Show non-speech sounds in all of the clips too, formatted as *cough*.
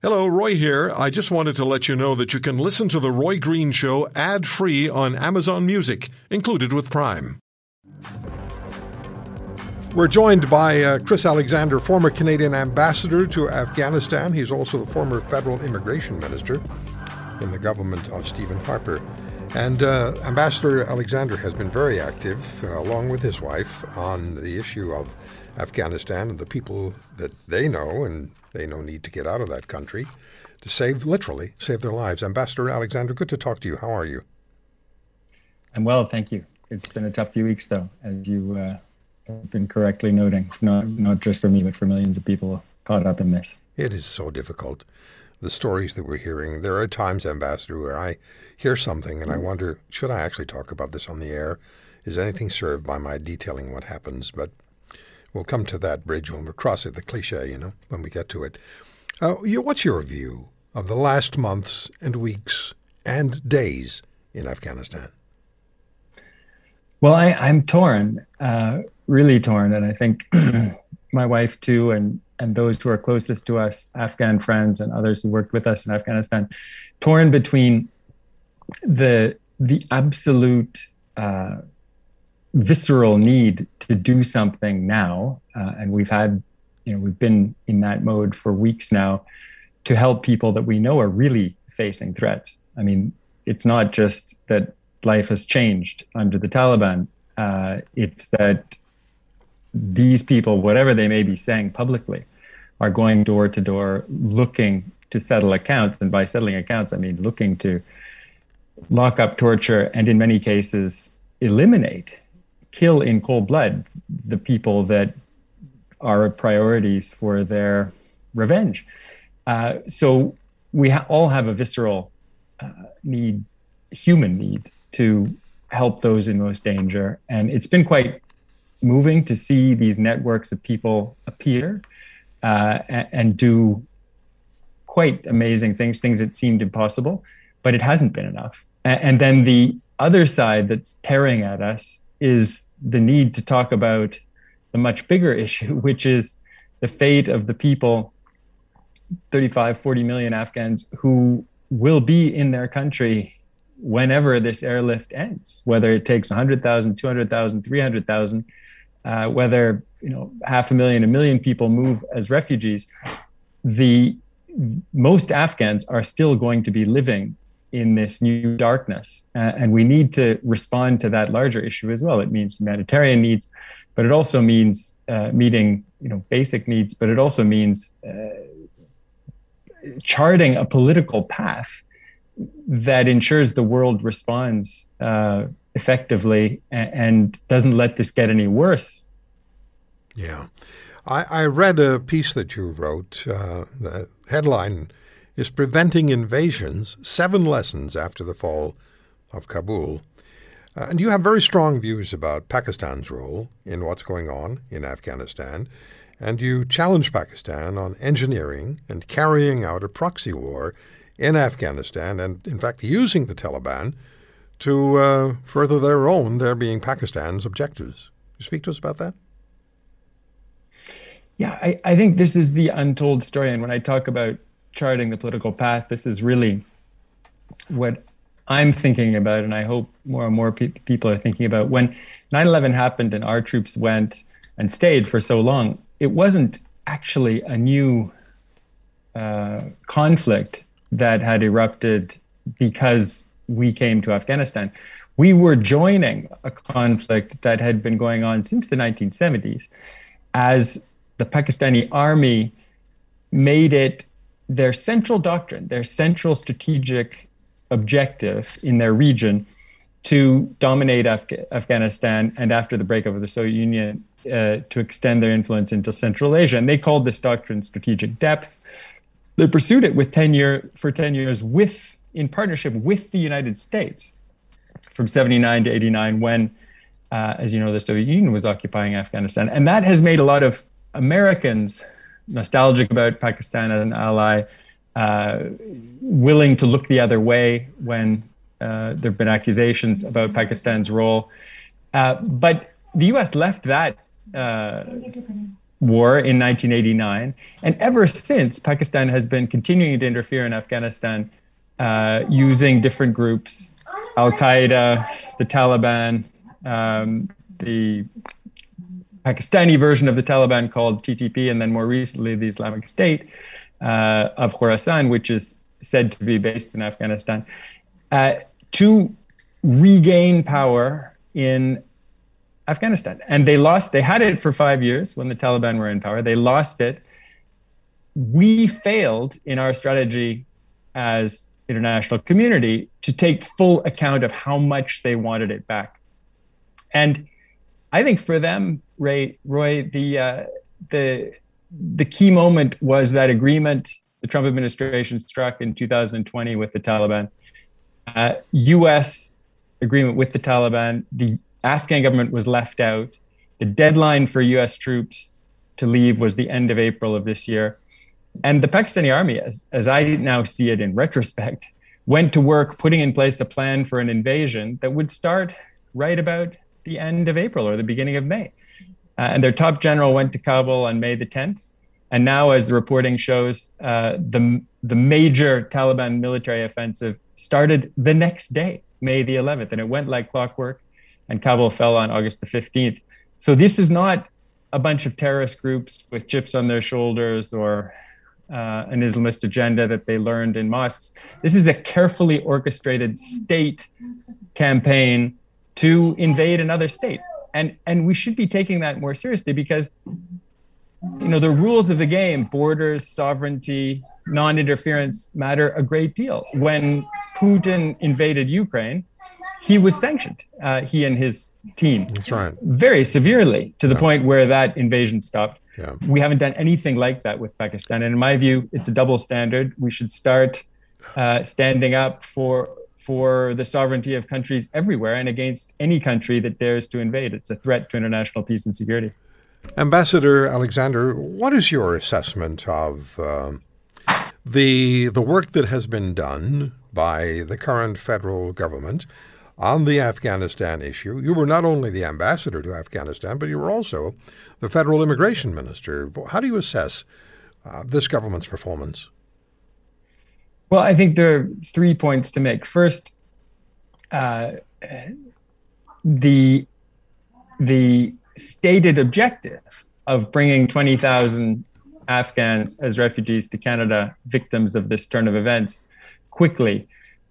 Hello, Roy here. I just wanted to let you know that you can listen to The Roy Green Show ad free on Amazon Music, included with Prime. We're joined by uh, Chris Alexander, former Canadian ambassador to Afghanistan. He's also the former federal immigration minister in the government of Stephen Harper. And uh, Ambassador Alexander has been very active, uh, along with his wife, on the issue of Afghanistan and the people that they know and they know need to get out of that country to save, literally, save their lives. Ambassador Alexander, good to talk to you. How are you? I'm well, thank you. It's been a tough few weeks, though, as you uh, have been correctly noting. It's not not just for me, but for millions of people caught up in this. It is so difficult. The stories that we're hearing. There are times, Ambassador, where I hear something and I wonder, should I actually talk about this on the air? Is anything served by my detailing what happens? But We'll come to that bridge when we cross it, the cliche, you know, when we get to it. Uh, you, what's your view of the last months and weeks and days in Afghanistan? Well, I, am torn, uh, really torn, and I think *clears throat* my wife too, and and those who are closest to us, Afghan friends and others who worked with us in Afghanistan, torn between the the absolute uh, visceral need to do something now, uh, and we've had, you know, we've been in that mode for weeks now to help people that we know are really facing threats. I mean, it's not just that life has changed under the Taliban, uh, it's that these people, whatever they may be saying publicly, are going door to door looking to settle accounts. And by settling accounts, I mean looking to lock up, torture, and in many cases, eliminate kill in cold blood the people that are priorities for their revenge. Uh, so we ha- all have a visceral uh, need, human need, to help those in most danger. And it's been quite moving to see these networks of people appear uh, and, and do quite amazing things, things that seemed impossible, but it hasn't been enough. And, and then the other side that's tearing at us is the need to talk about the much bigger *laughs* issue, which is the fate of the people 35, 40 million Afghans who will be in their country whenever this airlift ends, whether it takes 100,000, 200,000, 300,000, uh, whether you know half a million, a million people move as refugees, the most Afghans are still going to be living in this new darkness. Uh, and we need to respond to that larger issue as well. It means humanitarian needs, but it also means uh, meeting you know basic needs, but it also means uh, charting a political path that ensures the world responds uh, effectively and, and doesn't let this get any worse. Yeah. I, I read a piece that you wrote. Uh, the headline is Preventing Invasions Seven Lessons After the Fall of Kabul. Uh, and you have very strong views about Pakistan's role in what's going on in Afghanistan. And you challenge Pakistan on engineering and carrying out a proxy war in Afghanistan, and in fact, using the Taliban to uh, further their own, there being Pakistan's objectives. You speak to us about that? Yeah, I, I think this is the untold story. And when I talk about charting the political path, this is really what I'm thinking about, and I hope more and more pe- people are thinking about. When 9 11 happened and our troops went and stayed for so long, it wasn't actually a new uh, conflict that had erupted because we came to Afghanistan. We were joining a conflict that had been going on since the 1970s as the Pakistani army made it their central doctrine, their central strategic objective in their region to dominate Af- Afghanistan and after the breakup of the Soviet Union uh, to extend their influence into Central Asia. And they called this doctrine strategic depth. They pursued it with 10 year, for 10 years with, in partnership with the United States from 79 to 89 when, uh, as you know, the Soviet Union was occupying Afghanistan. And that has made a lot of Americans nostalgic about Pakistan as an ally, uh, willing to look the other way when uh, there have been accusations about Pakistan's role. Uh, but the U.S. left that uh, war in 1989. And ever since, Pakistan has been continuing to interfere in Afghanistan uh, using different groups Al Qaeda, the Taliban, um, the Pakistani version of the Taliban called TTP, and then more recently the Islamic State uh, of Khorasan, which is said to be based in Afghanistan, uh, to regain power in Afghanistan. And they lost, they had it for five years when the Taliban were in power. They lost it. We failed in our strategy as international community to take full account of how much they wanted it back. And I think for them, Ray, Roy, the uh, the the key moment was that agreement the Trump administration struck in 2020 with the Taliban. Uh, U.S. agreement with the Taliban. The Afghan government was left out. The deadline for U.S. troops to leave was the end of April of this year. And the Pakistani army, as, as I now see it in retrospect, went to work putting in place a plan for an invasion that would start right about the end of April or the beginning of May. Uh, and their top general went to Kabul on May the 10th. And now, as the reporting shows, uh, the, the major Taliban military offensive started the next day, May the 11th, and it went like clockwork and Kabul fell on August the 15th. So this is not a bunch of terrorist groups with chips on their shoulders or uh, an Islamist agenda that they learned in mosques. This is a carefully orchestrated state campaign to invade another state. And, and we should be taking that more seriously because you know the rules of the game borders sovereignty non-interference matter a great deal when putin invaded ukraine he was sanctioned, uh, he and his team. That's right. Very severely to the yeah. point where that invasion stopped. Yeah. We haven't done anything like that with Pakistan. And in my view, it's a double standard. We should start uh, standing up for for the sovereignty of countries everywhere and against any country that dares to invade. It's a threat to international peace and security. Ambassador Alexander, what is your assessment of uh, the the work that has been done by the current federal government on the Afghanistan issue. You were not only the ambassador to Afghanistan, but you were also the federal immigration minister. How do you assess uh, this government's performance? Well, I think there are three points to make. First, uh, the the stated objective of bringing 20,000 Afghans as refugees to Canada, victims of this turn of events, quickly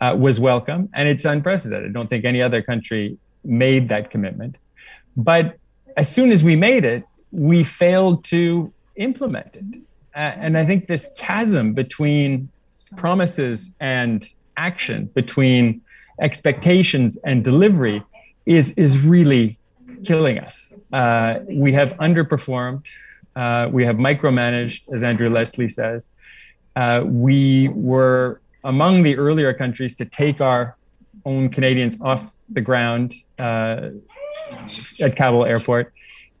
uh, was welcome, and it's unprecedented. I don't think any other country made that commitment. But as soon as we made it, we failed to implement it. Uh, and I think this chasm between promises and action, between expectations and delivery, is is really killing us. Uh, we have underperformed. Uh, we have micromanaged, as Andrew Leslie says. Uh, we were among the earlier countries to take our own Canadians off the ground uh, at Kabul airport.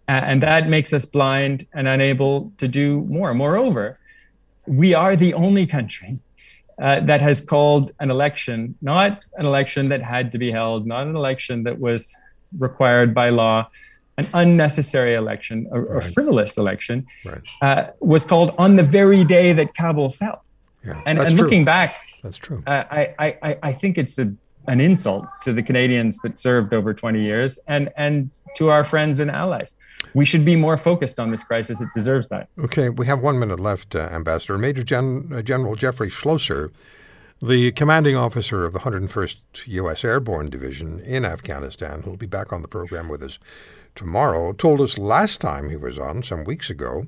And that makes us blind and unable to do more. Moreover, we are the only country uh, that has called an election, not an election that had to be held, not an election that was required by law, an unnecessary election, a, right. a frivolous election, right. uh, was called on the very day that Kabul fell. Yeah, and, and looking back, that's true. I, I, I think it's a, an insult to the Canadians that served over 20 years and, and to our friends and allies. We should be more focused on this crisis. It deserves that. Okay, we have one minute left, uh, Ambassador. Major Gen- uh, General Jeffrey Schloesser, the commanding officer of the 101st U.S. Airborne Division in Afghanistan, who'll be back on the program with us tomorrow, told us last time he was on, some weeks ago,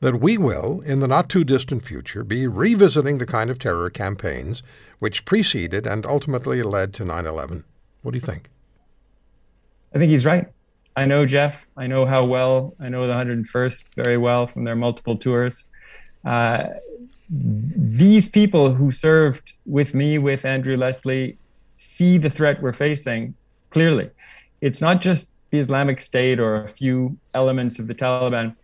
that we will, in the not too distant future, be revisiting the kind of terror campaigns which preceded and ultimately led to 9 11. What do you think? I think he's right. I know Jeff. I know how well. I know the 101st very well from their multiple tours. Uh, these people who served with me, with Andrew Leslie, see the threat we're facing clearly. It's not just the Islamic State or a few elements of the Taliban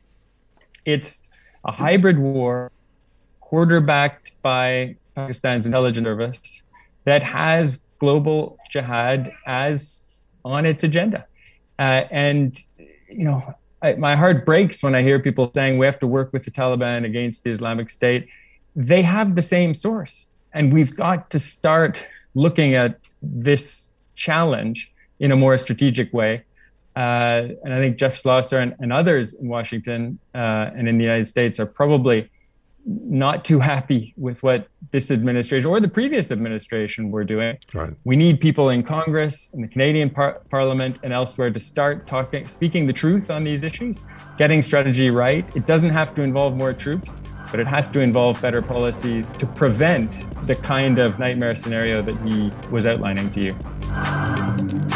it's a hybrid war quarterbacked by Pakistan's intelligence service that has global jihad as on its agenda. Uh, and, you know, I, my heart breaks when I hear people saying we have to work with the Taliban against the Islamic State. They have the same source. And we've got to start looking at this challenge in a more strategic way. Uh, and I think Jeff Schloesser and, and others in Washington uh, and in the United States are probably not too happy with what this administration or the previous administration were doing. Right. We need people in Congress, in the Canadian par- Parliament, and elsewhere to start talking, speaking the truth on these issues, getting strategy right. It doesn't have to involve more troops, but it has to involve better policies to prevent the kind of nightmare scenario that he was outlining to you.